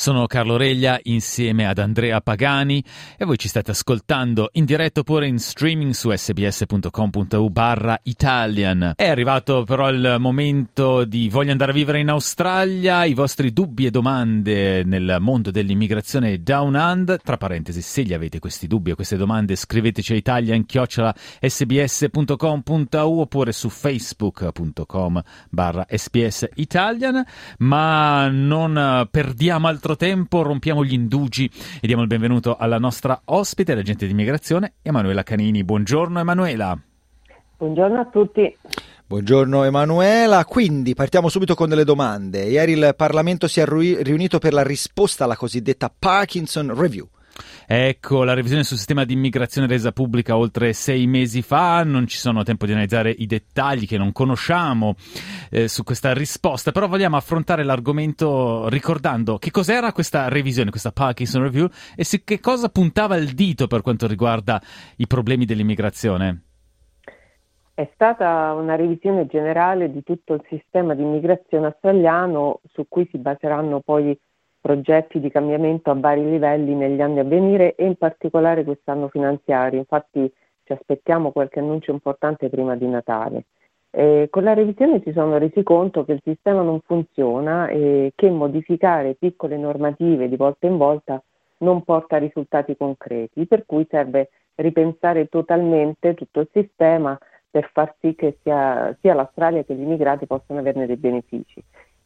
Sono Carlo Reglia insieme ad Andrea Pagani e voi ci state ascoltando in diretto oppure in streaming su sbs.com.u barra Italian. È arrivato però il momento di voglio andare a vivere in Australia, i vostri dubbi e domande nel mondo dell'immigrazione down under. Tra parentesi, se gli avete questi dubbi o queste domande scriveteci a italian sbs.com.u oppure su facebook.com barra sbs italian. Ma non perdiamo altro nostro tempo rompiamo gli indugi e diamo il benvenuto alla nostra ospite, l'agente di immigrazione Emanuela Canini. Buongiorno Emanuela. Buongiorno a tutti. Buongiorno Emanuela, quindi partiamo subito con delle domande. Ieri il Parlamento si è riunito per la risposta alla cosiddetta Parkinson Review. Ecco, la revisione sul sistema di immigrazione resa pubblica oltre sei mesi fa, non ci sono tempo di analizzare i dettagli che non conosciamo eh, su questa risposta, però vogliamo affrontare l'argomento ricordando che cos'era questa revisione, questa Parkinson Review e su che cosa puntava il dito per quanto riguarda i problemi dell'immigrazione. È stata una revisione generale di tutto il sistema di immigrazione australiano su cui si baseranno poi progetti di cambiamento a vari livelli negli anni a venire e in particolare quest'anno finanziario. Infatti ci aspettiamo qualche annuncio importante prima di Natale. Eh, con la revisione si sono resi conto che il sistema non funziona e che modificare piccole normative di volta in volta non porta risultati concreti, per cui serve ripensare totalmente tutto il sistema per far sì che sia, sia l'Australia che gli immigrati possano averne dei benefici.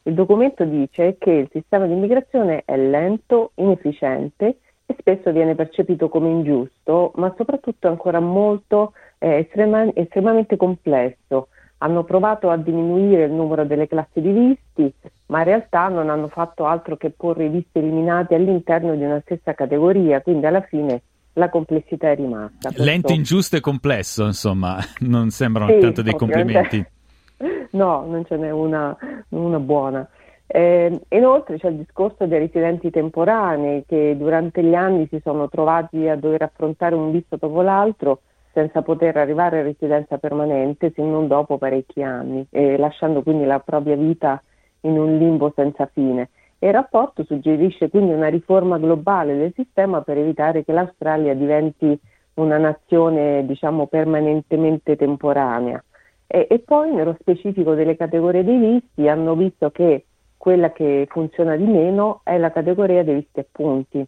Il documento dice che il sistema di immigrazione è lento, inefficiente e spesso viene percepito come ingiusto, ma soprattutto ancora molto eh, estrema, estremamente complesso. Hanno provato a diminuire il numero delle classi di visti, ma in realtà non hanno fatto altro che porre i visti eliminati all'interno di una stessa categoria, quindi alla fine la complessità è rimasta. Lento, ingiusto e complesso, insomma, non sembrano sì, tanto dei complimenti. No, non ce n'è una, una buona. Eh, inoltre c'è il discorso dei residenti temporanei che durante gli anni si sono trovati a dover affrontare un visto dopo l'altro senza poter arrivare a residenza permanente se non dopo parecchi anni, eh, lasciando quindi la propria vita in un limbo senza fine. E il rapporto suggerisce quindi una riforma globale del sistema per evitare che l'Australia diventi una nazione diciamo permanentemente temporanea. E, e, poi nello specifico delle categorie dei visti hanno visto che quella che funziona di meno è la categoria dei visti a punti.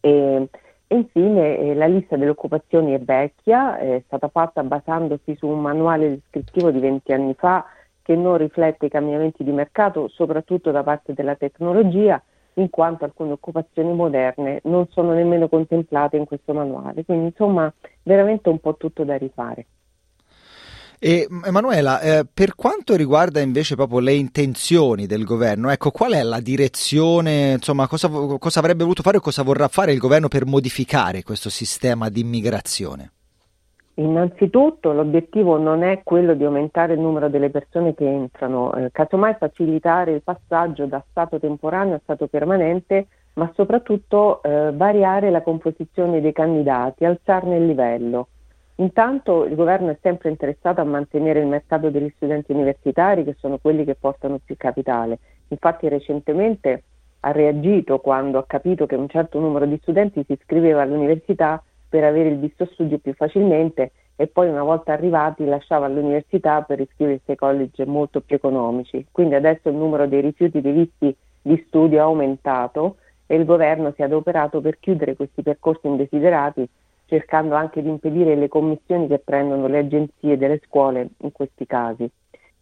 E, e infine eh, la lista delle occupazioni è vecchia, è stata fatta basandosi su un manuale descrittivo di 20 anni fa che non riflette i cambiamenti di mercato, soprattutto da parte della tecnologia, in quanto alcune occupazioni moderne non sono nemmeno contemplate in questo manuale. Quindi insomma veramente un po' tutto da rifare. E Emanuela, eh, per quanto riguarda invece proprio le intenzioni del governo, ecco, qual è la direzione, insomma, cosa, cosa avrebbe voluto fare o cosa vorrà fare il governo per modificare questo sistema di immigrazione? Innanzitutto l'obiettivo non è quello di aumentare il numero delle persone che entrano, eh, casomai facilitare il passaggio da stato temporaneo a stato permanente, ma soprattutto eh, variare la composizione dei candidati, alzarne il livello. Intanto il governo è sempre interessato a mantenere il mercato degli studenti universitari che sono quelli che portano più capitale. Infatti recentemente ha reagito quando ha capito che un certo numero di studenti si iscriveva all'università per avere il visto studio più facilmente e poi una volta arrivati lasciava l'università per iscriversi ai college molto più economici. Quindi adesso il numero dei rifiuti dei visti di studio è aumentato e il governo si è adoperato per chiudere questi percorsi indesiderati cercando anche di impedire le commissioni che prendono le agenzie delle scuole in questi casi.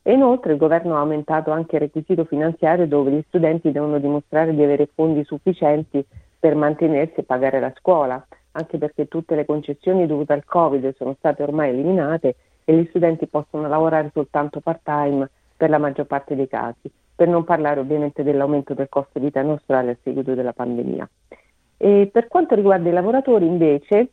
E inoltre il governo ha aumentato anche il requisito finanziario dove gli studenti devono dimostrare di avere fondi sufficienti per mantenersi e pagare la scuola, anche perché tutte le concessioni dovute al Covid sono state ormai eliminate e gli studenti possono lavorare soltanto part-time per la maggior parte dei casi, per non parlare ovviamente dell'aumento del costo di vita in Australia a seguito della pandemia. E per quanto riguarda i lavoratori invece,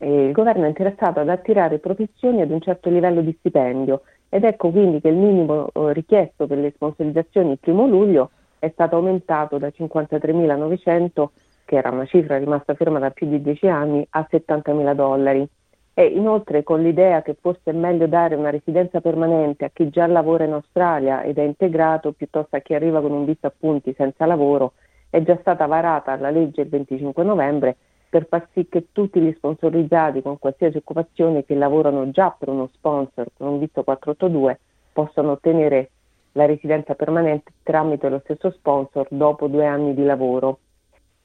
eh, il governo è interessato ad attirare professioni ad un certo livello di stipendio ed ecco quindi che il minimo eh, richiesto per le sponsorizzazioni il primo luglio è stato aumentato da 53.900 che era una cifra rimasta ferma da più di 10 anni, a 70.000 dollari. E inoltre con l'idea che forse è meglio dare una residenza permanente a chi già lavora in Australia ed è integrato piuttosto a chi arriva con un visto appunti senza lavoro, è già stata varata la legge il 25 novembre per far sì che tutti gli sponsorizzati con qualsiasi occupazione che lavorano già per uno sponsor con un visto 482 possano ottenere la residenza permanente tramite lo stesso sponsor dopo due anni di lavoro.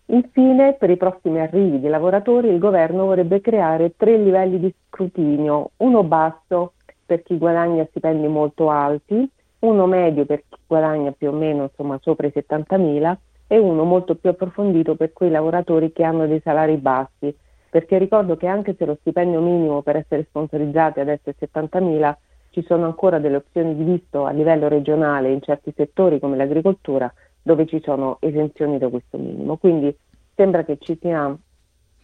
Infine, per i prossimi arrivi di lavoratori, il governo vorrebbe creare tre livelli di scrutinio, uno basso per chi guadagna stipendi molto alti, uno medio per chi guadagna più o meno insomma, sopra i 70.000 e uno molto più approfondito per quei lavoratori che hanno dei salari bassi, perché ricordo che anche se lo stipendio minimo per essere sponsorizzati adesso è 70.000, ci sono ancora delle opzioni di visto a livello regionale in certi settori come l'agricoltura dove ci sono esenzioni da questo minimo. Quindi sembra che ci sia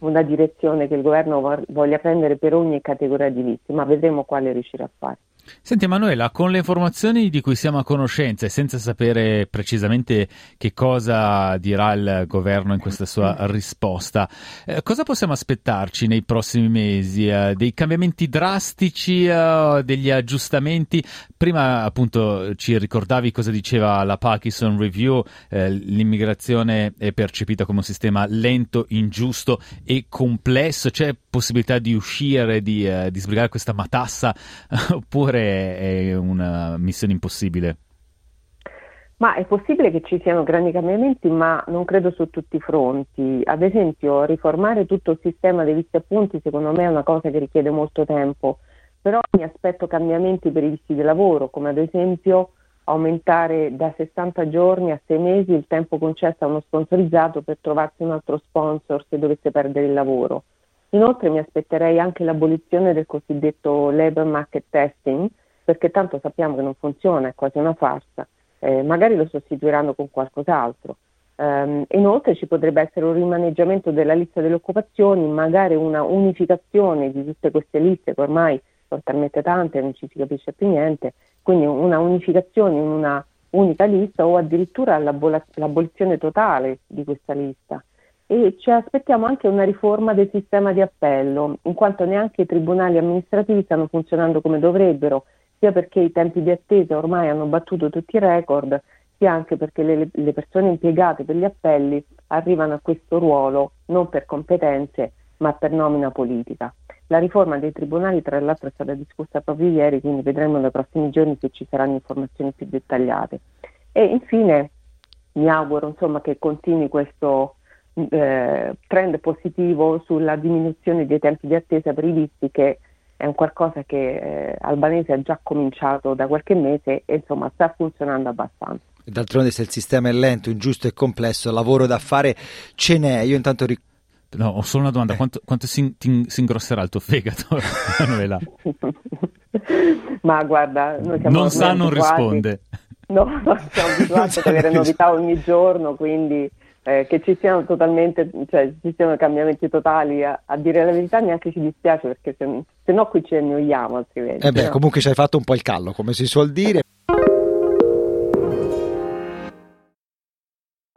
una direzione che il governo voglia prendere per ogni categoria di visti, ma vedremo quale riuscirà a fare. Senti Emanuela, con le informazioni di cui siamo a conoscenza e senza sapere precisamente che cosa dirà il governo in questa sua risposta, eh, cosa possiamo aspettarci nei prossimi mesi? Eh, dei cambiamenti drastici, eh, degli aggiustamenti? Prima appunto ci ricordavi cosa diceva la Parkinson Review, eh, l'immigrazione è percepita come un sistema lento, ingiusto e complesso, c'è possibilità di uscire, di, eh, di sbrigare questa matassa oppure oppure è una missione impossibile? Ma è possibile che ci siano grandi cambiamenti, ma non credo su tutti i fronti. Ad esempio, riformare tutto il sistema dei visti appunti secondo me è una cosa che richiede molto tempo, però mi aspetto cambiamenti per i visti di lavoro, come ad esempio aumentare da 60 giorni a 6 mesi il tempo concesso a uno sponsorizzato per trovarsi un altro sponsor se dovesse perdere il lavoro. Inoltre mi aspetterei anche l'abolizione del cosiddetto labor market testing, perché tanto sappiamo che non funziona, è quasi una farsa, eh, magari lo sostituiranno con qualcos'altro. Um, inoltre ci potrebbe essere un rimaneggiamento della lista delle occupazioni, magari una unificazione di tutte queste liste che ormai sono talmente tante non ci si capisce più niente, quindi una unificazione in una unica lista o addirittura l'abolizione totale di questa lista e ci aspettiamo anche una riforma del sistema di appello, in quanto neanche i tribunali amministrativi stanno funzionando come dovrebbero, sia perché i tempi di attesa ormai hanno battuto tutti i record, sia anche perché le, le persone impiegate per gli appelli arrivano a questo ruolo non per competenze ma per nomina politica. La riforma dei tribunali tra l'altro è stata discussa proprio ieri, quindi vedremo nei prossimi giorni se ci saranno informazioni più dettagliate. E infine mi auguro insomma, che continui questo eh, trend positivo sulla diminuzione dei tempi di attesa per i visti che è un qualcosa che eh, Albanese ha già cominciato da qualche mese e insomma sta funzionando abbastanza. D'altronde se il sistema è lento, ingiusto e complesso, lavoro da fare ce n'è. Io intanto ricordo No, ho solo una domanda, eh. quanto, quanto si, ti, si, ingrosserà il tuo fegato, Manuela? Ma guarda, noi siamo Non sa, non risponde. No, siamo abituati ad avere novità ogni giorno, quindi eh, che ci siano totalmente, cioè ci siano cambiamenti totali, a, a, dire la verità neanche ci dispiace perché se, se no qui ci annoiamo altrimenti. Eh beh, no? comunque ci hai fatto un po' il callo, come si suol dire.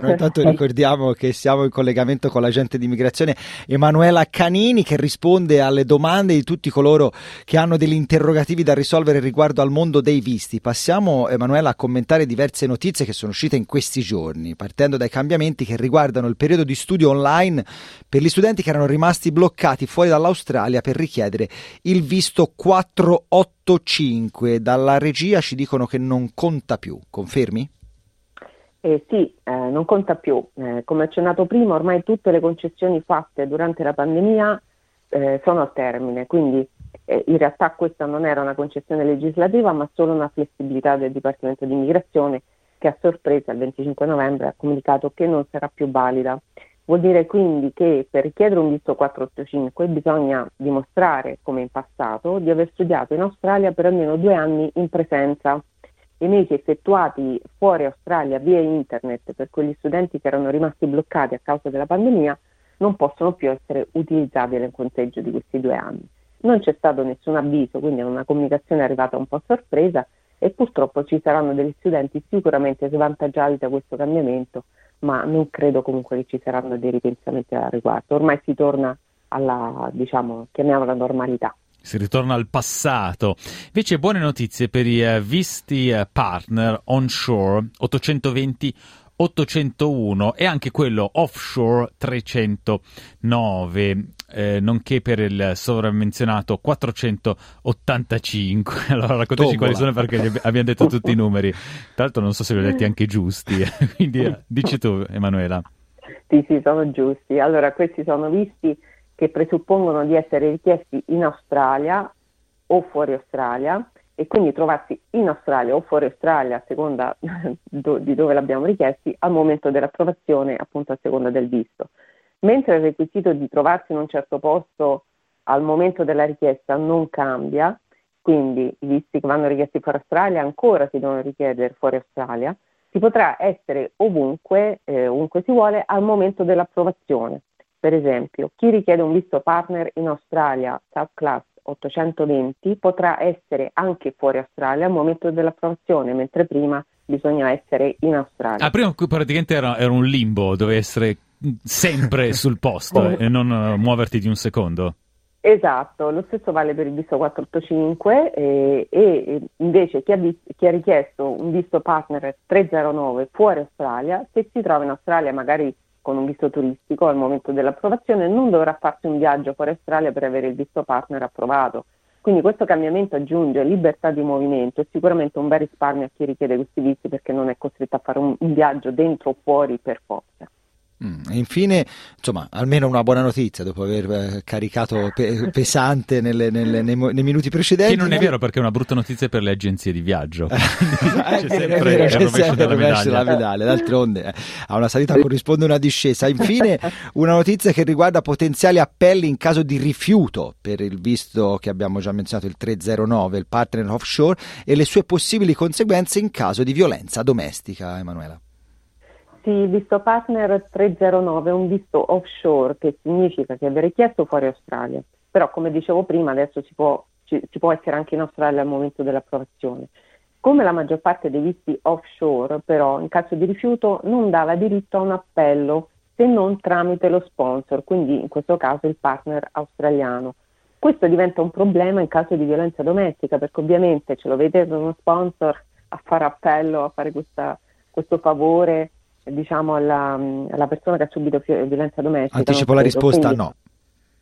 Noi intanto ricordiamo che siamo in collegamento con l'agente di immigrazione Emanuela Canini che risponde alle domande di tutti coloro che hanno degli interrogativi da risolvere riguardo al mondo dei visti. Passiamo Emanuela a commentare diverse notizie che sono uscite in questi giorni, partendo dai cambiamenti che riguardano il periodo di studio online per gli studenti che erano rimasti bloccati fuori dall'Australia per richiedere il visto 485. Dalla regia ci dicono che non conta più, confermi? Eh, sì, eh, non conta più. Eh, come accennato prima, ormai tutte le concessioni fatte durante la pandemia eh, sono a termine, quindi eh, in realtà questa non era una concessione legislativa, ma solo una flessibilità del Dipartimento di Immigrazione che a sorpresa il 25 novembre ha comunicato che non sarà più valida. Vuol dire quindi che per richiedere un visto 485 bisogna dimostrare, come in passato, di aver studiato in Australia per almeno due anni in presenza i mesi effettuati fuori Australia via internet per quegli studenti che erano rimasti bloccati a causa della pandemia non possono più essere utilizzati nel conteggio di questi due anni. Non c'è stato nessun avviso, quindi è una comunicazione arrivata un po' a sorpresa e purtroppo ci saranno degli studenti sicuramente svantaggiati da questo cambiamento ma non credo comunque che ci saranno dei ripensamenti al riguardo. Ormai si torna alla, diciamo, chiamiamola normalità. Si ritorna al passato. Invece buone notizie per i uh, visti uh, partner onshore 820 801 e anche quello offshore 309, eh, nonché per il sovramenzionato 485. Allora raccontaci quali sono perché abbiamo detto tutti i numeri. Tra l'altro non so se li ho detti anche giusti, quindi eh, dici tu Emanuela. Sì, sì, sono giusti. Allora, questi sono visti che presuppongono di essere richiesti in Australia o fuori Australia e quindi trovarsi in Australia o fuori Australia a seconda do, di dove l'abbiamo richiesti al momento dell'approvazione appunto a seconda del visto. Mentre il requisito di trovarsi in un certo posto al momento della richiesta non cambia, quindi i visti che vanno richiesti fuori Australia ancora si devono richiedere fuori Australia, si potrà essere ovunque, eh, ovunque si vuole al momento dell'approvazione. Per esempio, chi richiede un visto partner in Australia, South Class 820 potrà essere anche fuori Australia al momento dell'approvazione, mentre prima bisogna essere in Australia. Ah, prima praticamente era, era un limbo, dovevi essere sempre sul posto e non uh, muoverti di un secondo. Esatto, lo stesso vale per il visto 485 eh, e invece chi ha, chi ha, richiesto un visto partner 309 fuori Australia, se si trova in Australia magari con un visto turistico al momento dell'approvazione non dovrà farsi un viaggio fuori Australia per avere il visto partner approvato. Quindi questo cambiamento aggiunge libertà di movimento e sicuramente un bel risparmio a chi richiede questi visti perché non è costretto a fare un, un viaggio dentro o fuori per forza. Mm, e infine, insomma, almeno una buona notizia dopo aver eh, caricato pe- pesante nelle, nelle, nei, nei, minuti precedenti. Che non è vero perché è una brutta notizia per le agenzie di viaggio. c'è sempre, vero, il rovescio della medaglia. D'altronde eh, a una salita corrisponde una discesa. Infine, una notizia che riguarda potenziali appelli in caso di rifiuto per il visto che abbiamo già menzionato, il 309, il partner offshore, e le sue possibili conseguenze in caso di violenza domestica, Emanuela. Sì, visto partner 309 è un visto offshore che significa che avere chiesto fuori Australia, però come dicevo prima adesso si può, ci, ci può essere anche in Australia al momento dell'approvazione. Come la maggior parte dei visti offshore, però, in caso di rifiuto non dava diritto a un appello se non tramite lo sponsor, quindi in questo caso il partner australiano. Questo diventa un problema in caso di violenza domestica, perché ovviamente ce lo vedete uno sponsor a fare appello, a fare questa, questo favore diciamo, alla, alla, persona che ha subito violenza domestica. Anticipo la risposta quindi, no.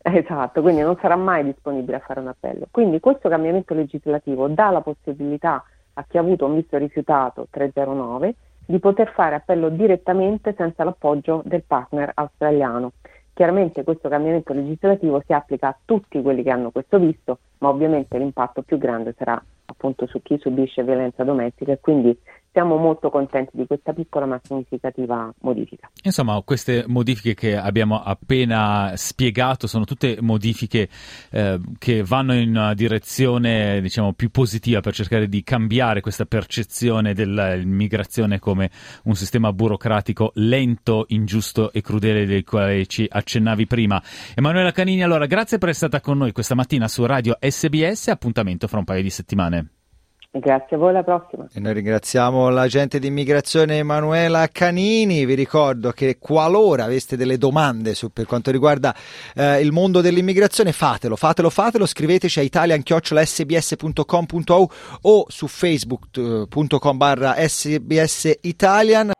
Esatto, quindi non sarà mai disponibile a fare un appello. Quindi questo cambiamento legislativo dà la possibilità a chi ha avuto un visto rifiutato 309 di poter fare appello direttamente senza l'appoggio del partner australiano. Chiaramente questo cambiamento legislativo si applica a tutti quelli che hanno questo visto, ma ovviamente l'impatto più grande sarà appunto su chi subisce violenza domestica e quindi siamo molto contenti di questa piccola ma significativa modifica. Insomma, queste modifiche che abbiamo appena spiegato sono tutte modifiche eh, che vanno in una direzione diciamo, più positiva per cercare di cambiare questa percezione dell'immigrazione come un sistema burocratico lento, ingiusto e crudele del quale ci accennavi prima. Emanuela Canini, allora grazie per essere stata con noi questa mattina su Radio SBS, appuntamento fra un paio di settimane. Grazie a voi, alla prossima. E noi ringraziamo l'agente di immigrazione Emanuela Canini. Vi ricordo che qualora aveste delle domande su, per quanto riguarda eh, il mondo dell'immigrazione, fatelo, fatelo, fatelo. Scriveteci a italian.sbs.com.au o su facebook.com barra sbs italian.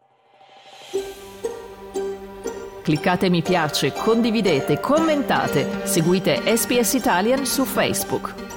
Cliccate mi piace, condividete, commentate, seguite SBS Italian su Facebook.